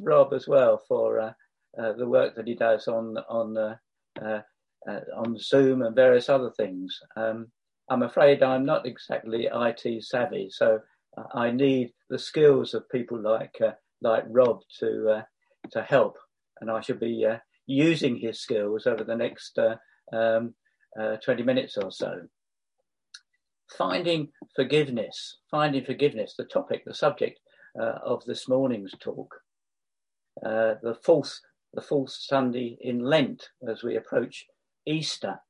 Rob as well for uh, uh, the work that he does on on uh, on Zoom and various other things. Um, I'm afraid I'm not exactly IT savvy, so I need the skills of people like like Rob to to help, and I should be using his skills over the next um, 20 minutes or so finding forgiveness, finding forgiveness, the topic, the subject uh, of this morning's talk. Uh, the fourth, the fourth Sunday in Lent as we approach Easter.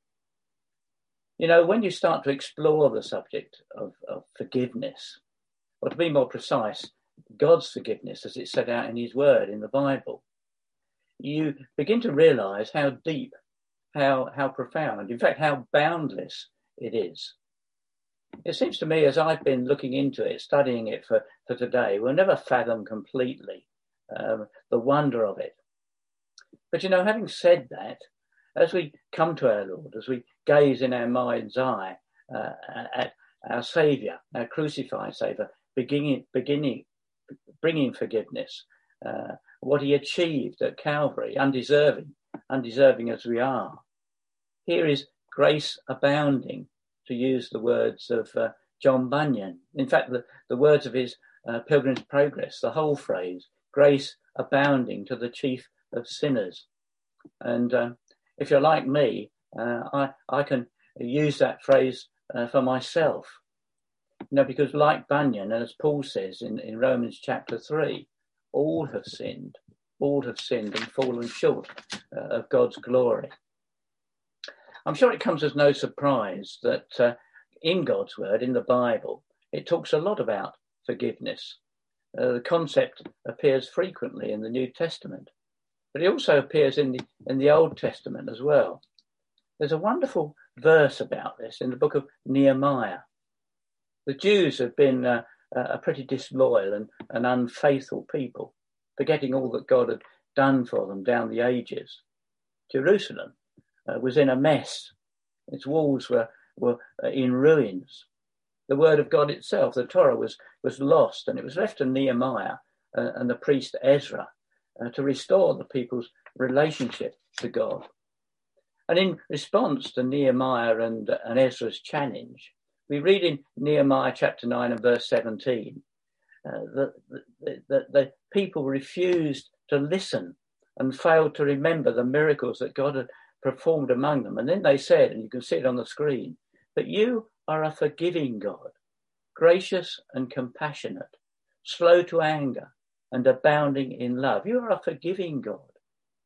You know, when you start to explore the subject of, of forgiveness, or to be more precise, God's forgiveness as it's set out in His Word in the Bible, you begin to realize how deep, how, how profound, in fact, how boundless it is. It seems to me, as I've been looking into it, studying it for, for today, we'll never fathom completely um, the wonder of it. But you know, having said that, as we come to our Lord, as we gaze in our mind's eye uh, at our Saviour, our crucified Saviour, beginning, beginning, bringing forgiveness, uh, what He achieved at Calvary, undeserving, undeserving as we are. Here is grace abounding to use the words of uh, John Bunyan. In fact, the, the words of his uh, Pilgrim's Progress, the whole phrase, grace abounding to the chief of sinners. And uh, if you're like me, uh, I, I can use that phrase uh, for myself. You know, because like Bunyan, as Paul says in, in Romans chapter 3, all have sinned, all have sinned and fallen short uh, of God's glory. I'm sure it comes as no surprise that uh, in God's word, in the Bible, it talks a lot about forgiveness. Uh, the concept appears frequently in the New Testament, but it also appears in the, in the Old Testament as well. There's a wonderful verse about this in the book of Nehemiah. The Jews have been uh, a pretty disloyal and, and unfaithful people, forgetting all that God had done for them down the ages. Jerusalem uh, was in a mess. Its walls were, were uh, in ruins. The word of God itself, the Torah, was, was lost, and it was left to Nehemiah uh, and the priest Ezra uh, to restore the people's relationship to God. And in response to Nehemiah and, and Ezra's challenge, we read in Nehemiah chapter 9 and verse 17 uh, that, that, that the people refused to listen and failed to remember the miracles that God had performed among them. And then they said, and you can see it on the screen, but you are a forgiving God, gracious and compassionate, slow to anger and abounding in love. You are a forgiving God,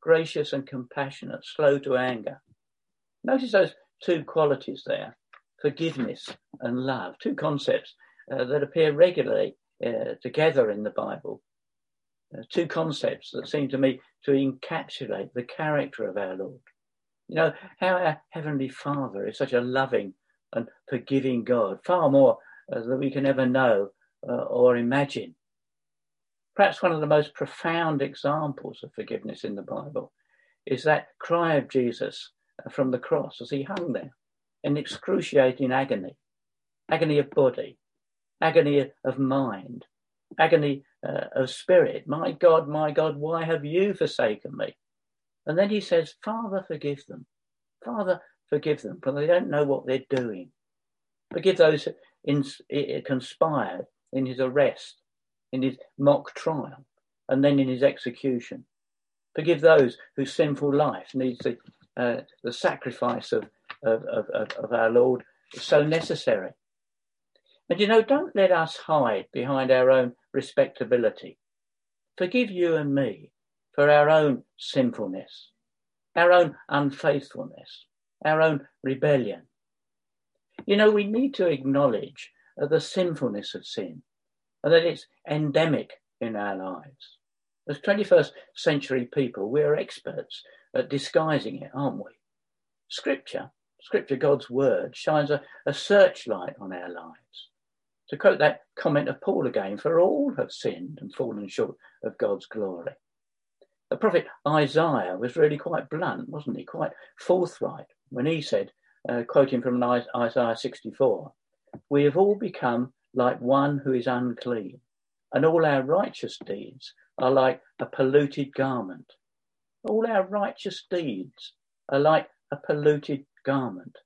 gracious and compassionate, slow to anger. Notice those two qualities there forgiveness and love, two concepts uh, that appear regularly uh, together in the Bible. Uh, two concepts that seem to me to encapsulate the character of our Lord. You know, how our Heavenly Father is such a loving and forgiving God, far more uh, than we can ever know uh, or imagine. Perhaps one of the most profound examples of forgiveness in the Bible is that cry of Jesus uh, from the cross as he hung there in excruciating agony agony of body, agony of mind, agony uh, of spirit. My God, my God, why have you forsaken me? And then he says, Father, forgive them. Father, forgive them, for they don't know what they're doing. Forgive those in, conspired in his arrest, in his mock trial, and then in his execution. Forgive those whose sinful life needs the, uh, the sacrifice of, of, of, of our Lord so necessary. And you know, don't let us hide behind our own respectability. Forgive you and me for our own sinfulness, our own unfaithfulness, our own rebellion. You know, we need to acknowledge the sinfulness of sin and that it's endemic in our lives. As 21st century people, we're experts at disguising it, aren't we? Scripture, Scripture, God's word, shines a, a searchlight on our lives. To quote that comment of Paul again, for all have sinned and fallen short of God's glory. The prophet Isaiah was really quite blunt, wasn't he? Quite forthright when he said, uh, quoting from Isaiah 64, We have all become like one who is unclean, and all our righteous deeds are like a polluted garment. All our righteous deeds are like a polluted garment.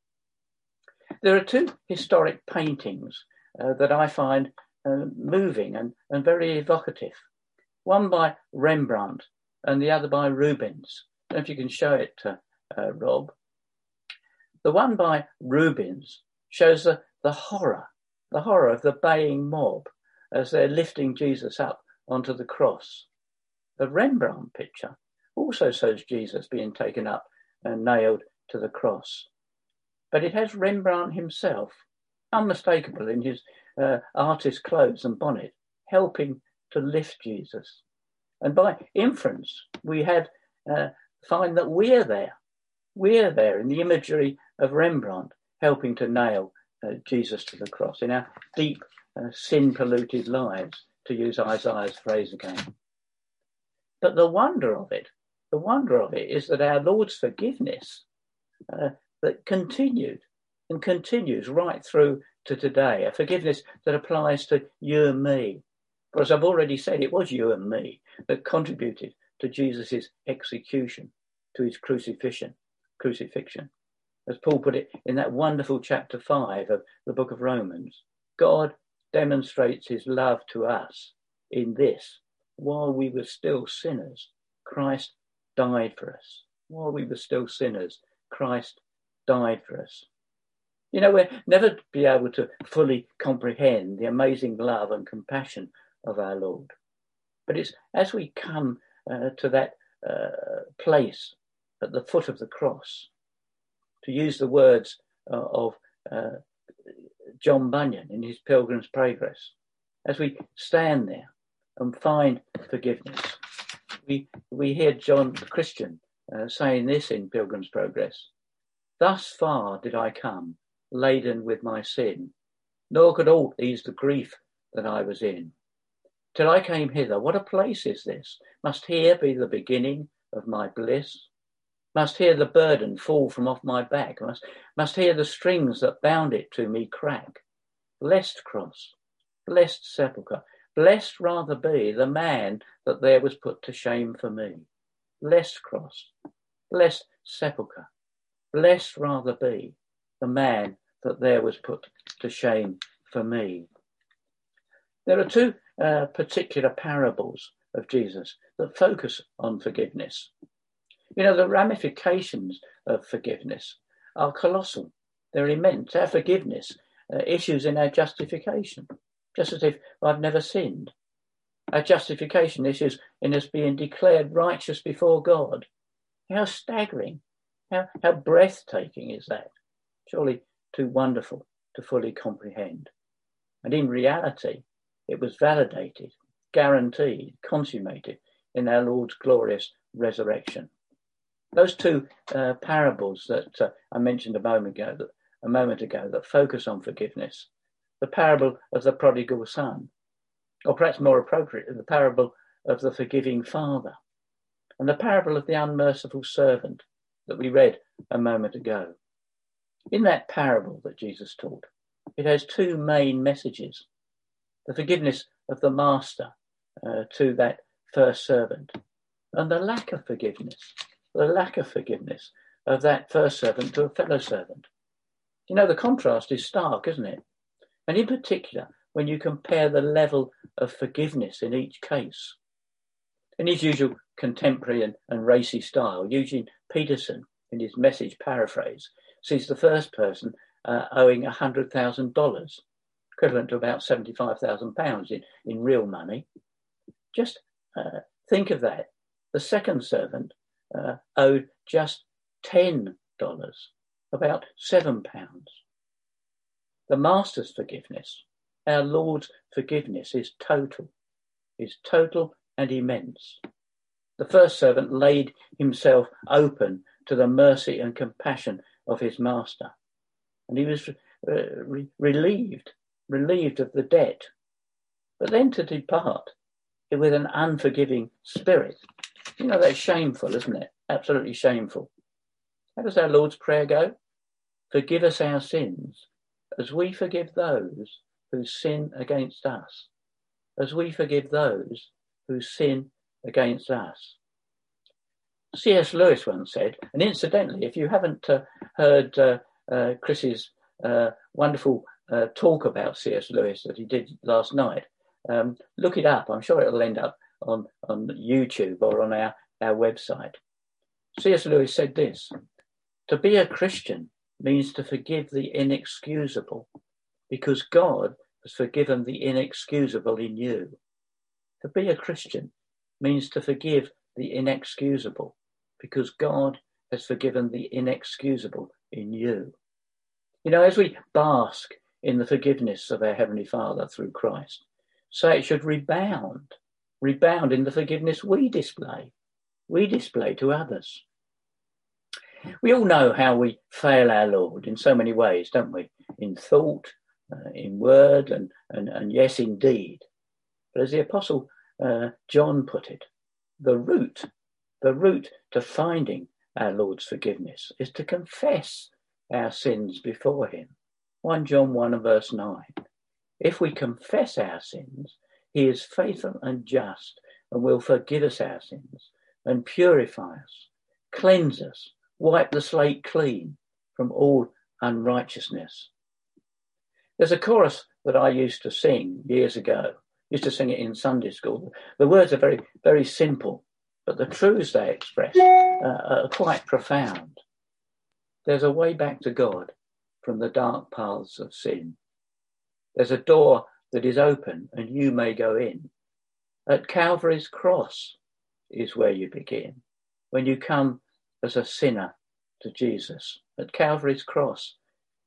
There are two historic paintings uh, that I find uh, moving and, and very evocative. One by Rembrandt and the other by Rubens. I don't know if you can show it, uh, uh, Rob. The one by Rubens shows the, the horror, the horror of the baying mob as they're lifting Jesus up onto the cross. The Rembrandt picture also shows Jesus being taken up and nailed to the cross. But it has Rembrandt himself, unmistakable in his uh, artist clothes and bonnet, helping to lift Jesus. And by inference, we had uh, find that we're there. We're there in the imagery of Rembrandt, helping to nail uh, Jesus to the cross in our deep, uh, sin polluted lives, to use Isaiah's phrase again. But the wonder of it, the wonder of it is that our Lord's forgiveness uh, that continued and continues right through to today, a forgiveness that applies to you and me. For as I've already said, it was you and me that contributed to Jesus' execution, to his crucifixion, crucifixion. As Paul put it in that wonderful chapter five of the book of Romans, God demonstrates his love to us in this while we were still sinners, Christ died for us. While we were still sinners, Christ died for us. You know, we'll never be able to fully comprehend the amazing love and compassion of our Lord. But it's as we come uh, to that uh, place at the foot of the cross, to use the words uh, of uh, John Bunyan in his Pilgrim's Progress, as we stand there and find forgiveness. We, we hear John the Christian uh, saying this in Pilgrim's Progress Thus far did I come, laden with my sin, nor could aught ease the grief that I was in. Till I came hither, what a place is this? Must here be the beginning of my bliss? Must here the burden fall from off my back? Must, must here the strings that bound it to me crack? Blessed cross, blessed sepulchre, blessed rather be the man that there was put to shame for me. Blessed cross, blessed sepulchre, Blessed rather be the man that there was put to shame for me. There are two uh, particular parables of Jesus that focus on forgiveness. You know, the ramifications of forgiveness are colossal, they're immense. Our forgiveness uh, issues in our justification, just as if I've never sinned. Our justification issues in us being declared righteous before God. How staggering how, how breathtaking is that? Surely too wonderful to fully comprehend. And in reality, it was validated, guaranteed, consummated in our Lord's glorious resurrection. Those two uh, parables that uh, I mentioned a moment ago, that, a moment ago, that focus on forgiveness, the parable of the prodigal son, or perhaps more appropriate, the parable of the forgiving father, and the parable of the unmerciful servant, that we read a moment ago. In that parable that Jesus taught, it has two main messages the forgiveness of the master uh, to that first servant, and the lack of forgiveness, the lack of forgiveness of that first servant to a fellow servant. You know, the contrast is stark, isn't it? And in particular, when you compare the level of forgiveness in each case. In his usual contemporary and, and racy style, Eugene Peterson, in his message paraphrase, sees the first person uh, owing $100,000, equivalent to about £75,000 in, in real money. Just uh, think of that. The second servant uh, owed just $10, about £7. The Master's forgiveness, our Lord's forgiveness, is total, is total and immense. The first servant laid himself open to the mercy and compassion of his master. And he was uh, re- relieved, relieved of the debt. But then to depart with an unforgiving spirit. You know, that's shameful, isn't it? Absolutely shameful. How does our Lord's Prayer go? Forgive us our sins as we forgive those who sin against us, as we forgive those who sin against us. C.S. Lewis once said, and incidentally, if you haven't uh, heard uh, uh, Chris's uh, wonderful uh, talk about C.S. Lewis that he did last night, um, look it up. I'm sure it'll end up on, on YouTube or on our, our website. C.S. Lewis said this To be a Christian means to forgive the inexcusable because God has forgiven the inexcusable in you. To be a Christian means to forgive the inexcusable because God has forgiven the inexcusable in you. You know, as we bask in the forgiveness of our Heavenly Father through Christ, so it should rebound, rebound in the forgiveness we display, we display to others. We all know how we fail our Lord in so many ways, don't we? In thought, uh, in word, and, and, and yes, indeed. But as the Apostle uh, John put it, the route, the route to finding our Lord's forgiveness is to confess our sins before Him. 1 John 1 and verse 9. If we confess our sins, He is faithful and just and will forgive us our sins and purify us, cleanse us, wipe the slate clean from all unrighteousness. There's a chorus that I used to sing years ago used to sing it in Sunday school. The words are very, very simple, but the truths they express uh, are quite profound. There's a way back to God from the dark paths of sin. There's a door that is open and you may go in. At Calvary's cross is where you begin. When you come as a sinner to Jesus, at Calvary's cross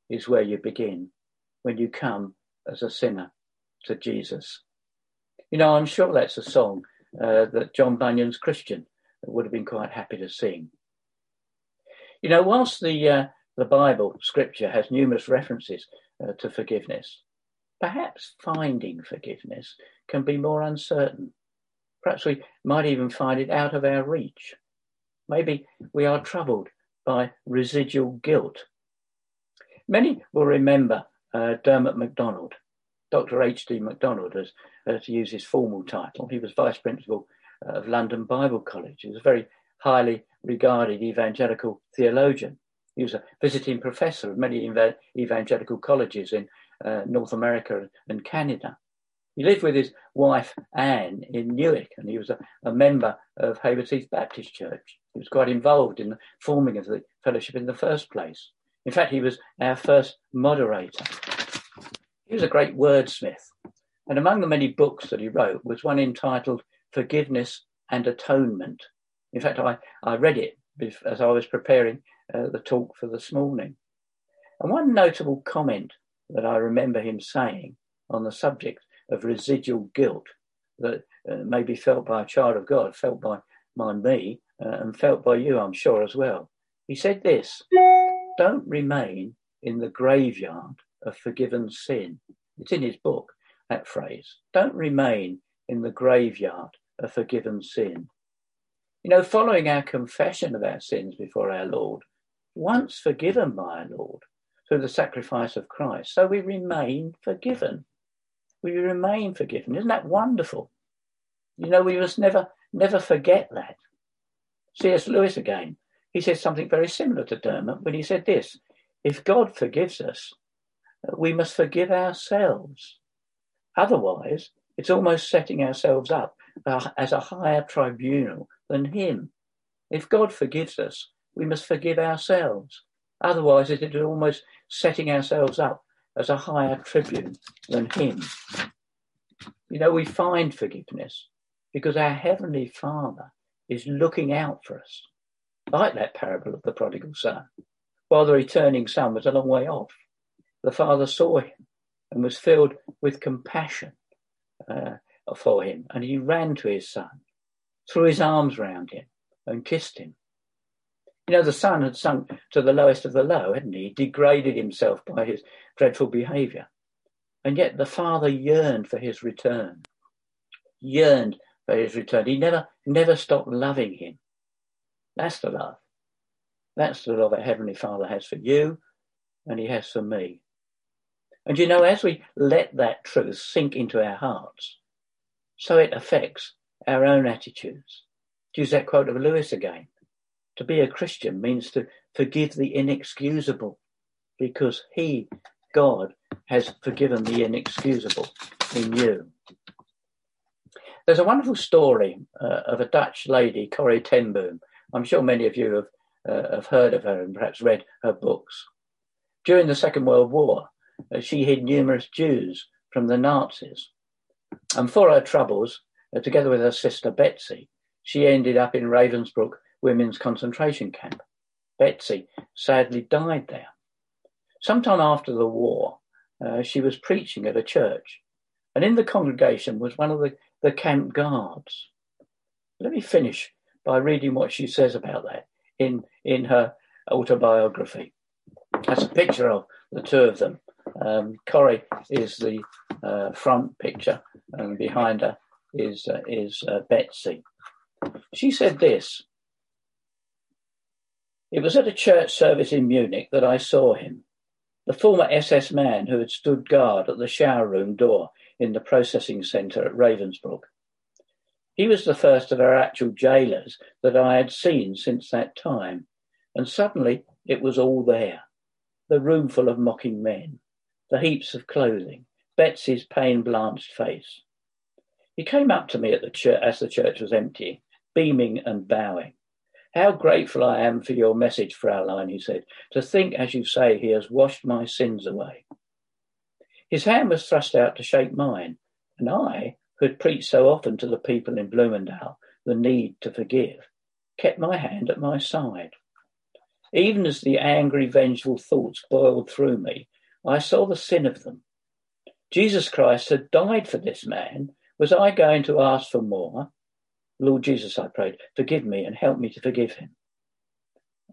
is where you begin. When you come as a sinner to Jesus. You know, I'm sure that's a song uh, that John Bunyan's Christian would have been quite happy to sing. You know, whilst the uh, the Bible, Scripture, has numerous references uh, to forgiveness, perhaps finding forgiveness can be more uncertain. Perhaps we might even find it out of our reach. Maybe we are troubled by residual guilt. Many will remember uh, Dermot McDonald, Dr. H.D. McDonald, as uh, to use his formal title. He was vice principal of London Bible College. He was a very highly regarded evangelical theologian. He was a visiting professor of many ev- evangelical colleges in uh, North America and Canada. He lived with his wife Anne in Newark, and he was a, a member of Haywards Baptist Church. He was quite involved in the forming of the fellowship in the first place. In fact, he was our first moderator. He was a great wordsmith, and among the many books that he wrote was one entitled Forgiveness and Atonement. In fact, I, I read it as I was preparing uh, the talk for this morning. And one notable comment that I remember him saying on the subject of residual guilt that uh, may be felt by a child of God, felt by, by me, uh, and felt by you, I'm sure, as well. He said this Don't remain in the graveyard of forgiven sin. It's in his book that phrase. Don't remain in the graveyard of forgiven sin. You know, following our confession of our sins before our Lord, once forgiven by our Lord through the sacrifice of Christ, so we remain forgiven. We remain forgiven. Isn't that wonderful? You know, we must never, never forget that. C.S. Lewis again, he said something very similar to Dermot when he said this If God forgives us, we must forgive ourselves. Otherwise, it's almost setting ourselves up uh, as a higher tribunal than Him. If God forgives us, we must forgive ourselves. Otherwise, it is almost setting ourselves up as a higher tribune than Him. You know, we find forgiveness because our Heavenly Father is looking out for us, like that parable of the prodigal son, while the returning son was a long way off. The Father saw him and was filled with compassion uh, for him. And he ran to his son, threw his arms round him, and kissed him. You know, the son had sunk to the lowest of the low, hadn't he? He degraded himself by his dreadful behaviour. And yet the father yearned for his return, yearned for his return. He never, never stopped loving him. That's the love. That's the love that Heavenly Father has for you and he has for me. And you know, as we let that truth sink into our hearts, so it affects our own attitudes. To use that quote of Lewis again, to be a Christian means to forgive the inexcusable because He, God, has forgiven the inexcusable in you. There's a wonderful story uh, of a Dutch lady, Corrie ten Boom. I'm sure many of you have, uh, have heard of her and perhaps read her books. During the Second World War, uh, she hid numerous Jews from the Nazis. And for her troubles, uh, together with her sister Betsie, she ended up in Ravensbrück women's concentration camp. Betsie sadly died there. Sometime after the war, uh, she was preaching at a church, and in the congregation was one of the, the camp guards. Let me finish by reading what she says about that in, in her autobiography. That's a picture of the two of them. Um, Corrie is the uh, front picture, and behind her is uh, is uh, Betsie. She said this. It was at a church service in Munich that I saw him, the former SS man who had stood guard at the shower room door in the processing centre at Ravensbrück. He was the first of our actual jailers that I had seen since that time, and suddenly it was all there. The room full of mocking men, the heaps of clothing, Betsie's pain-blanched face. He came up to me at the church as the church was empty, beaming and bowing. How grateful I am for your message, Fraulein, he said. To think, as you say, he has washed my sins away. His hand was thrust out to shake mine, and I, who had preached so often to the people in Bloemendaal the need to forgive, kept my hand at my side. Even as the angry, vengeful thoughts boiled through me, I saw the sin of them. Jesus Christ had died for this man was I going to ask for more? Lord Jesus, I prayed, forgive me and help me to forgive him.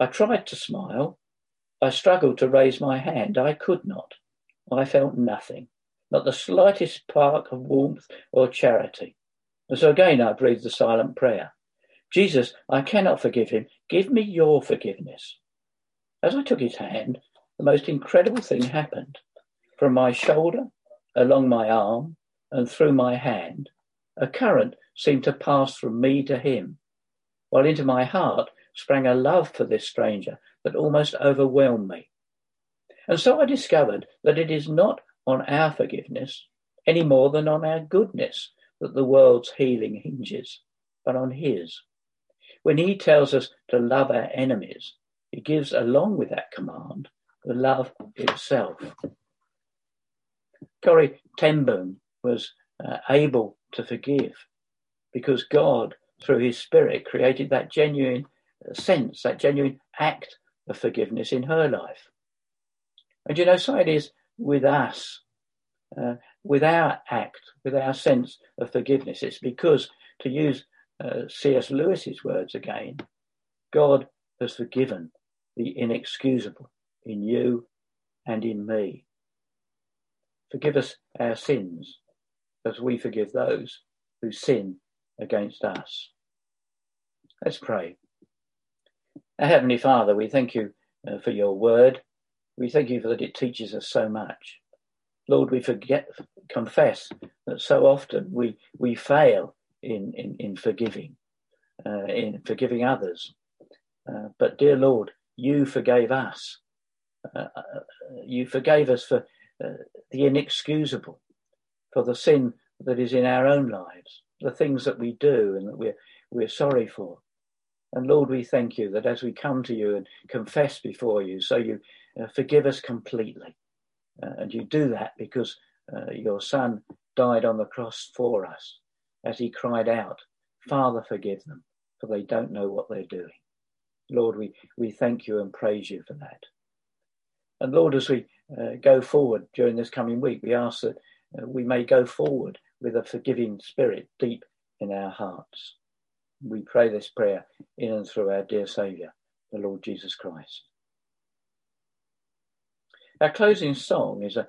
I tried to smile. I struggled to raise my hand. I could not. I felt nothing, not the slightest spark of warmth or charity. And so again I breathed the silent prayer. Jesus, I cannot forgive him. Give me your forgiveness. As I took his hand, the most incredible thing happened. From my shoulder, along my arm, and through my hand, a current seemed to pass from me to him, while into my heart sprang a love for this stranger that almost overwhelmed me. And so I discovered that it is not on our forgiveness any more than on our goodness that the world's healing hinges, but on his. When he tells us to love our enemies, he gives along with that command the love itself. Corrie ten Boom was uh, able to forgive because God, through his spirit, created that genuine uh, sense, that genuine act of forgiveness in her life. And you know, so it is with us, uh, with our act, with our sense of forgiveness. It's because, to use uh, C.S. Lewis's words again, God has forgiven the inexcusable in you and in me. Forgive us our sins as we forgive those who sin against us. Let's pray. Our Heavenly Father, we thank you uh, for your word. We thank you for that it teaches us so much. Lord, we forget, confess that so often we, we fail in, in, in forgiving, uh, in forgiving others. Uh, but dear Lord, you forgave us. Uh, uh, you forgave us for the inexcusable for the sin that is in our own lives, the things that we do and that we're, we're sorry for. And Lord, we thank you that as we come to you and confess before you, so you uh, forgive us completely. Uh, and you do that because uh, your Son died on the cross for us as he cried out, Father, forgive them, for they don't know what they're doing. Lord, we, we thank you and praise you for that. And Lord, as we uh, go forward during this coming week, we ask that Uh, we may go forward with a forgiving spirit deep in our hearts. We pray this prayer in and through our dear Saviour, the Lord Jesus Christ. Our closing song is a